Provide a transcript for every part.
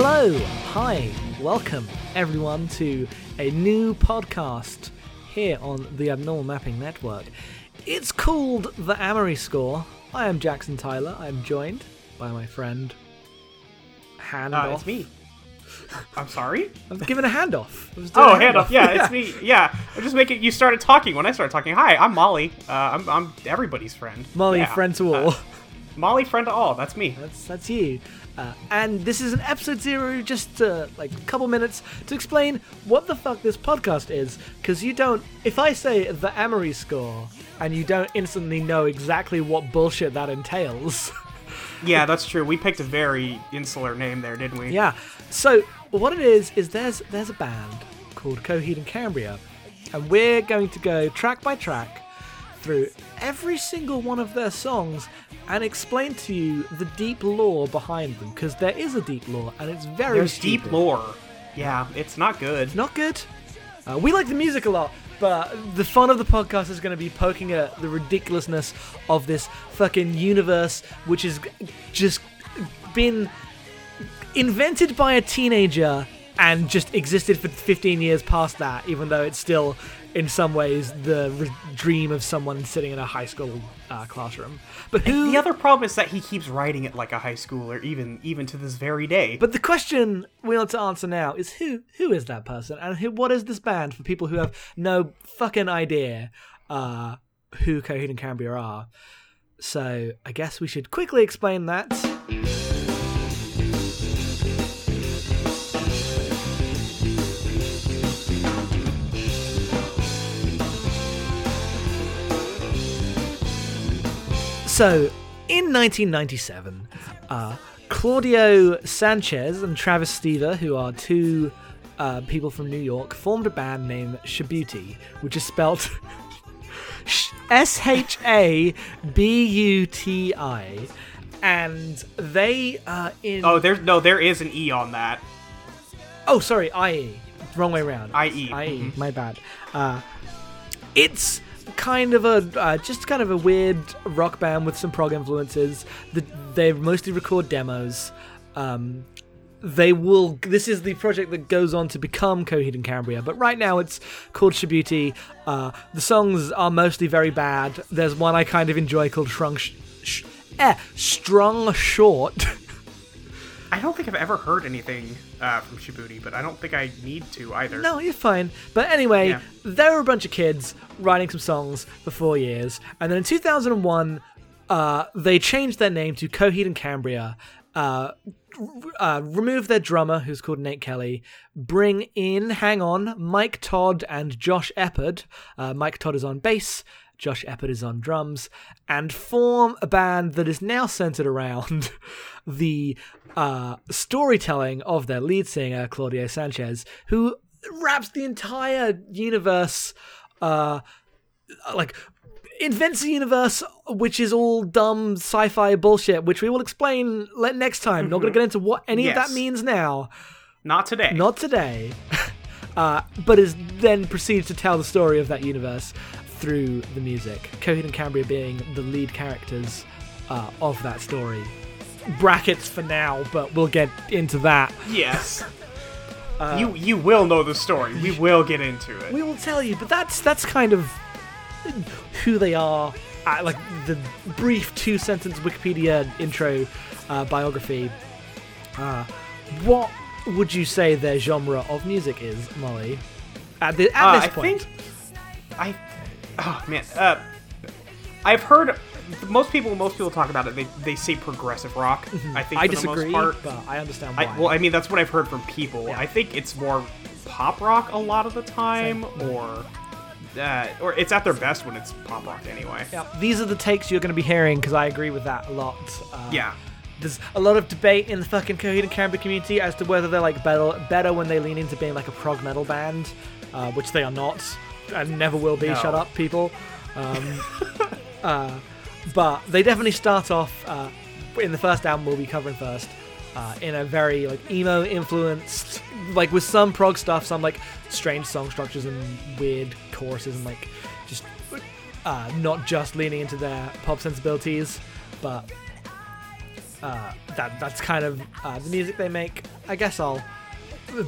Hello, hi, welcome everyone to a new podcast here on the Abnormal Mapping Network. It's called The Amory Score. I am Jackson Tyler. I'm joined by my friend. Hand Uh, it's me. I'm sorry. I'm giving a handoff. I was doing Oh, a hand off. Yeah, it's me. Yeah, I'm just making. You started talking when I started talking. Hi, I'm Molly. Uh, I'm, I'm everybody's friend. Molly, Yeah. friend to all. Uh, Molly, friend to all. That's me. That's that's you. Uh, and this is an episode zero, just uh, like a couple minutes to explain what the fuck this podcast is, because you don't. If I say the Amory score, and you don't instantly know exactly what bullshit that entails, Yeah, that's true. We picked a very insular name there, didn't we? yeah. So what it is is there's there's a band called Coheed and Cambria, and we're going to go track by track through every single one of their songs and explain to you the deep lore behind them because there is a deep lore and it's very There's deep lore. Yeah, it's not good. not good. Uh, we like the music a lot, but the fun of the podcast is going to be poking at the ridiculousness of this fucking universe, which has just been invented by a teenager and just existed for 15 years past that, even though it's still, in some ways, the re- dream of someone sitting in a high school uh, classroom. But who? The other problem is that he keeps writing it like a high schooler, even even to this very day. But the question we want to answer now is who who is that person and who what is this band for people who have no fucking idea uh, who Coheed and Cambria are. So I guess we should quickly explain that. So, in 1997, uh, Claudio Sanchez and Travis Stever, who are two uh, people from New York, formed a band named Shabutie, which is spelled S H A B U T I. And they uh, in oh, there's no, there is an e on that. Oh, sorry, IE. Wrong way around. IE, IE, mhm. my bad. Uh, it's kind of a uh, just kind of a weird rock band with some prog influences. The, they mostly record demos. Um, they will. This is the project that goes on to become Coheed and Cambria, but right now it's called Shabutie. Uh, the songs are mostly very bad. There's one I kind of enjoy called Shrunk, sh- sh- eh, Strung Short. I don't think I've ever heard anything uh, from Shabutie, but I don't think I need to either. No, you're fine. But anyway, Yeah. there were a bunch of kids writing some songs for four years, and then in 2001, uh, they changed their name to Coheed and Cambria. Uh, uh, remove their drummer, who's called Nate Kelley. Bring in, hang on, Mike Todd and Josh Eppard. Uh, Mike Todd is on bass. Josh Eppard is on drums, and form a band that is now centered around the uh, storytelling of their lead singer Claudio Sanchez, who wraps the entire universe, uh, like invents a universe which is all dumb sci-fi bullshit, which we will explain next time. Not going to get into what any of that means now. Not today. Not today. uh, but is then proceeds to tell the story of that universe through the music. Coheed and Cambria being the lead characters uh, of that story. Brackets for now, but we'll get into that. Yes. you you will know the story. We will get into it. We will tell you, but that's that's kind of who they are. Uh, like the brief two sentence Wikipedia intro uh, biography. Uh, what would you say their genre of music is, Molly? At, the, at Uh, this I point, think I oh man, uh, I've heard most people most people talk about it. They they say progressive rock. I think Mm-hmm. I for the disagree, most part. but I understand why. I, well, I mean that's what I've heard from people. Yeah. I think it's more pop rock a lot of the time, or uh, or it's at their best when it's pop rock anyway. yeah, these are the takes you're going to be hearing because I agree with that a lot. Uh, Yeah. There's a lot of debate in the fucking Coheed and Cambria community as to whether they're like better, better when they lean into being like a prog metal band, uh, which they are not and never will be. No. Shut up, people. Um, uh, but they definitely start off uh, in the first album we'll be covering first. Uh, in a very like emo influenced, like with some prog stuff, some like strange song structures and weird choruses and like just uh, not just leaning into their pop sensibilities, but uh, that that's kind of uh, the music they make. I guess I'll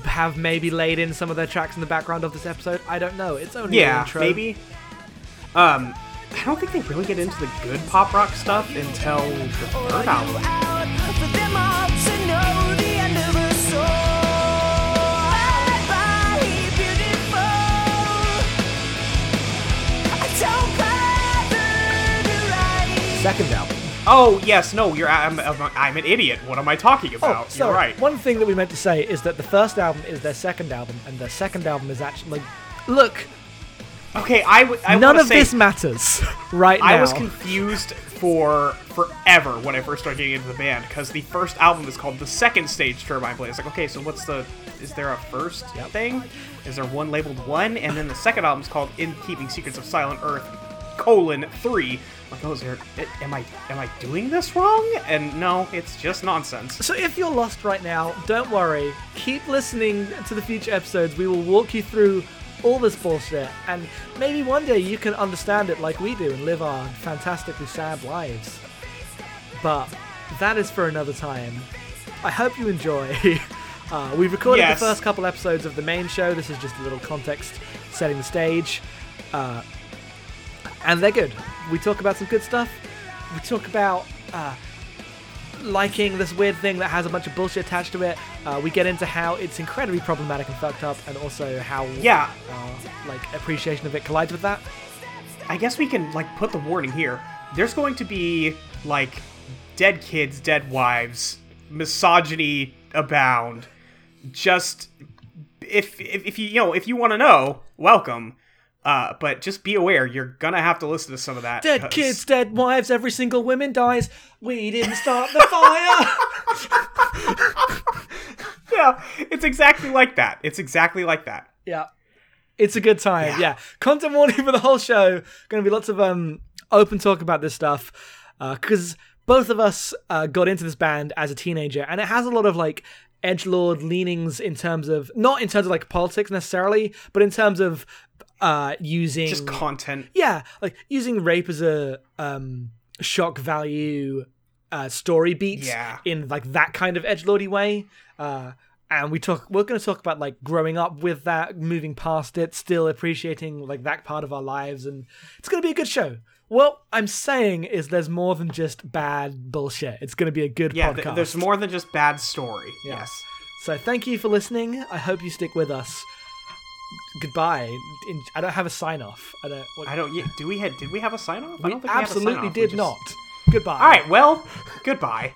have maybe laid in some of their tracks in the background of this episode. I don't know. It's only an Yeah, intro. maybe. Um, I don't think they really get into the good pop rock stuff until the third album. Second album. Oh yes, no, you're. I'm, I'm, an idiot. What am I talking Oh, about? so you're right. one thing that we meant to say is that the first album is their second album, and their second album is actually like, look. Okay, I would. None of say, this matters right now. I was confused for forever when I first started getting into the band because the first album is called the Second Stage Turbine Blade. It's like, okay, so what's the? Is there a first Yep. thing? Is there one labeled one? And then the second album is called In Keeping Secrets of Silent Earth: colon three. Like, oh, is there? Am I am I doing this wrong? And no, it's just nonsense. So if you're lost right now, don't worry. Keep listening to the future episodes. We will walk you through all this bullshit, and maybe one day you can understand it like we do and live our fantastically sad lives. But that is for another time. I hope you enjoy. Uh, we've recorded Yes. the first couple episodes of the main show. This is just a little context setting the stage. Uh, and they're good. We talk about some good stuff. We talk about uh, liking this weird thing that has a bunch of bullshit attached to it. Uh, we get into how it's incredibly problematic and fucked up, and also how Yeah, uh, like appreciation of it collides with that. I guess we can like put the warning here. There's going to be like dead kids, dead wives, misogyny abound. Just if if, if you you know if you want to know, welcome. Uh, but just be aware, you're gonna have to listen to some of that. Dead 'cause- kids, dead wives, every single woman dies. We didn't start the fire. Yeah, it's exactly like that. It's exactly like that. yeah, it's a good time. Yeah. Yeah. content warning for the whole show. Going to be lots of um open talk about this stuff because both of us uh, got into this band as a teenager, and it has a lot of like edge lord leanings in terms of not in terms of like politics necessarily, but in terms of uh using Just content. yeah, like using rape as a um shock value uh story beats Yeah. in like that kind of edgelordy way. Uh and we talk we're gonna talk about like growing up with that, moving past it, still appreciating like that part of our lives and it's gonna be a good show. What I'm saying is there's more than just bad bullshit. It's gonna be a good Yeah, podcast. th- there's more than just bad story. Yeah. Yes. So thank you for listening. I hope you stick with us. Goodbye. I don't have a sign off. I don't. What, I don't. Yeah, do we had? Did we have a sign off? I don't think we have a absolutely. We did just- not. Goodbye. All right. Well, goodbye.